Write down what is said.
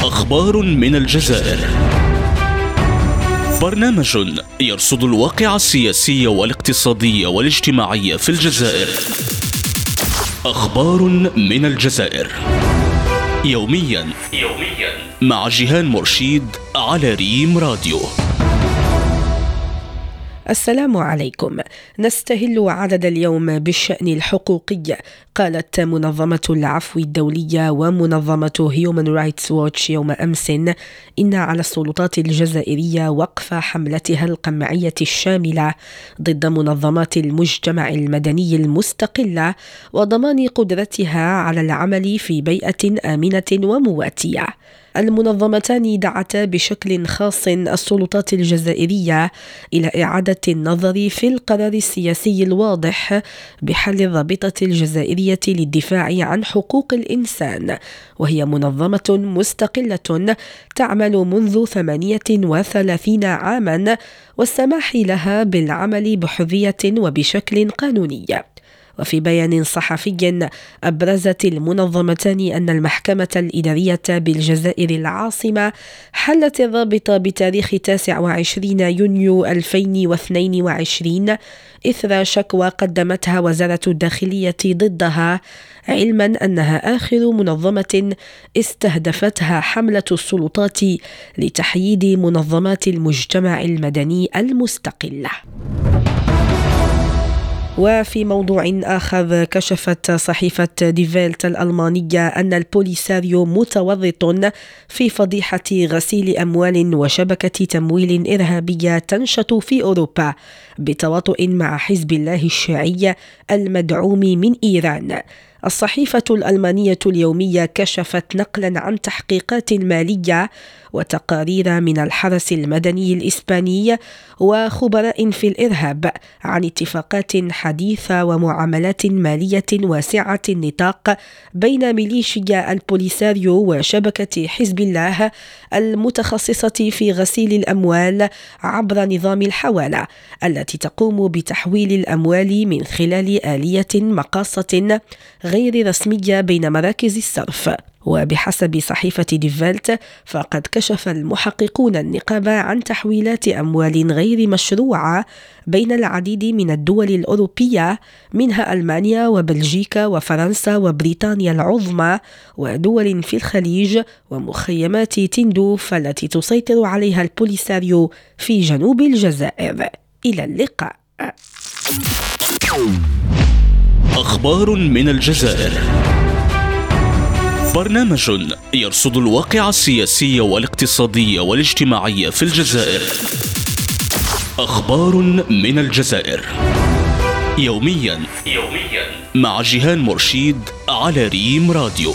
أخبار من الجزائر. برنامج يرصد الواقع السياسي والاقتصادي والاجتماعي في الجزائر. أخبار من الجزائر. يوميا يوميا مع جيهان مرشيد على ريم راديو. السلام عليكم. نستهل عدد اليوم بالشأن الحقوقي. قالت منظمة العفو الدولية ومنظمة هيومن رايتس ووتش يوم أمس إن على السلطات الجزائرية وقف حملتها القمعية الشاملة ضد منظمات المجتمع المدني المستقلة وضمان قدرتها على العمل في بيئة آمنة ومواتية. المنظمتان دعتا بشكل خاص السلطات الجزائرية إلى إعادة النظر في القرار السياسي الواضح بحل الرابطة الجزائرية للدفاع عن حقوق الإنسان وهي منظمة مستقلة تعمل منذ 38 عاما والسماح لها بالعمل بحرية وبشكل قانوني. وفي بيان صحفي أبرزت المنظمتان أن المحكمة الإدارية بالجزائر العاصمة حلت الرابطة بتاريخ 29 يونيو 2022 إثر شكوى قدمتها وزارة الداخلية ضدها علما أنها آخر منظمة استهدفتها حملة السلطات لتحييد منظمات المجتمع المدني المستقلة. وفي موضوع آخر كشفت صحيفة ديفيلت الألمانية أن البوليساريو متورط في فضيحة غسيل أموال وشبكة تمويل إرهابية تنشط في أوروبا بتواطؤ مع حزب الله الشيعي المدعوم من إيران. الصحيفة الألمانية اليومية كشفت نقلا عن تحقيقات مالية وتقارير من الحرس المدني الإسباني وخبراء في الإرهاب عن اتفاقات حديثة ومعاملات مالية واسعة النطاق بين ميليشيا البوليساريو وشبكة حزب الله المتخصصة في غسيل الأموال عبر نظام الحوالة التي تقوم بتحويل الأموال من خلال آلية مقاصة غير رسمية بين مراكز الصرف وبحسب صحيفة ديفالت فقد كشف المحققون النقابة عن تحويلات أموال غير مشروعة بين العديد من الدول الأوروبية منها ألمانيا وبلجيكا وفرنسا وبريطانيا العظمى ودول في الخليج ومخيمات تندوف التي تسيطر عليها البوليساريو في جنوب الجزائر. إلى اللقاء. أخبار من الجزائر. برنامج يرصد الواقع السياسي والاقتصادي والاجتماعي في الجزائر. أخبار من الجزائر. يوميا يوميا مع جيهان مرشيد على ريم راديو.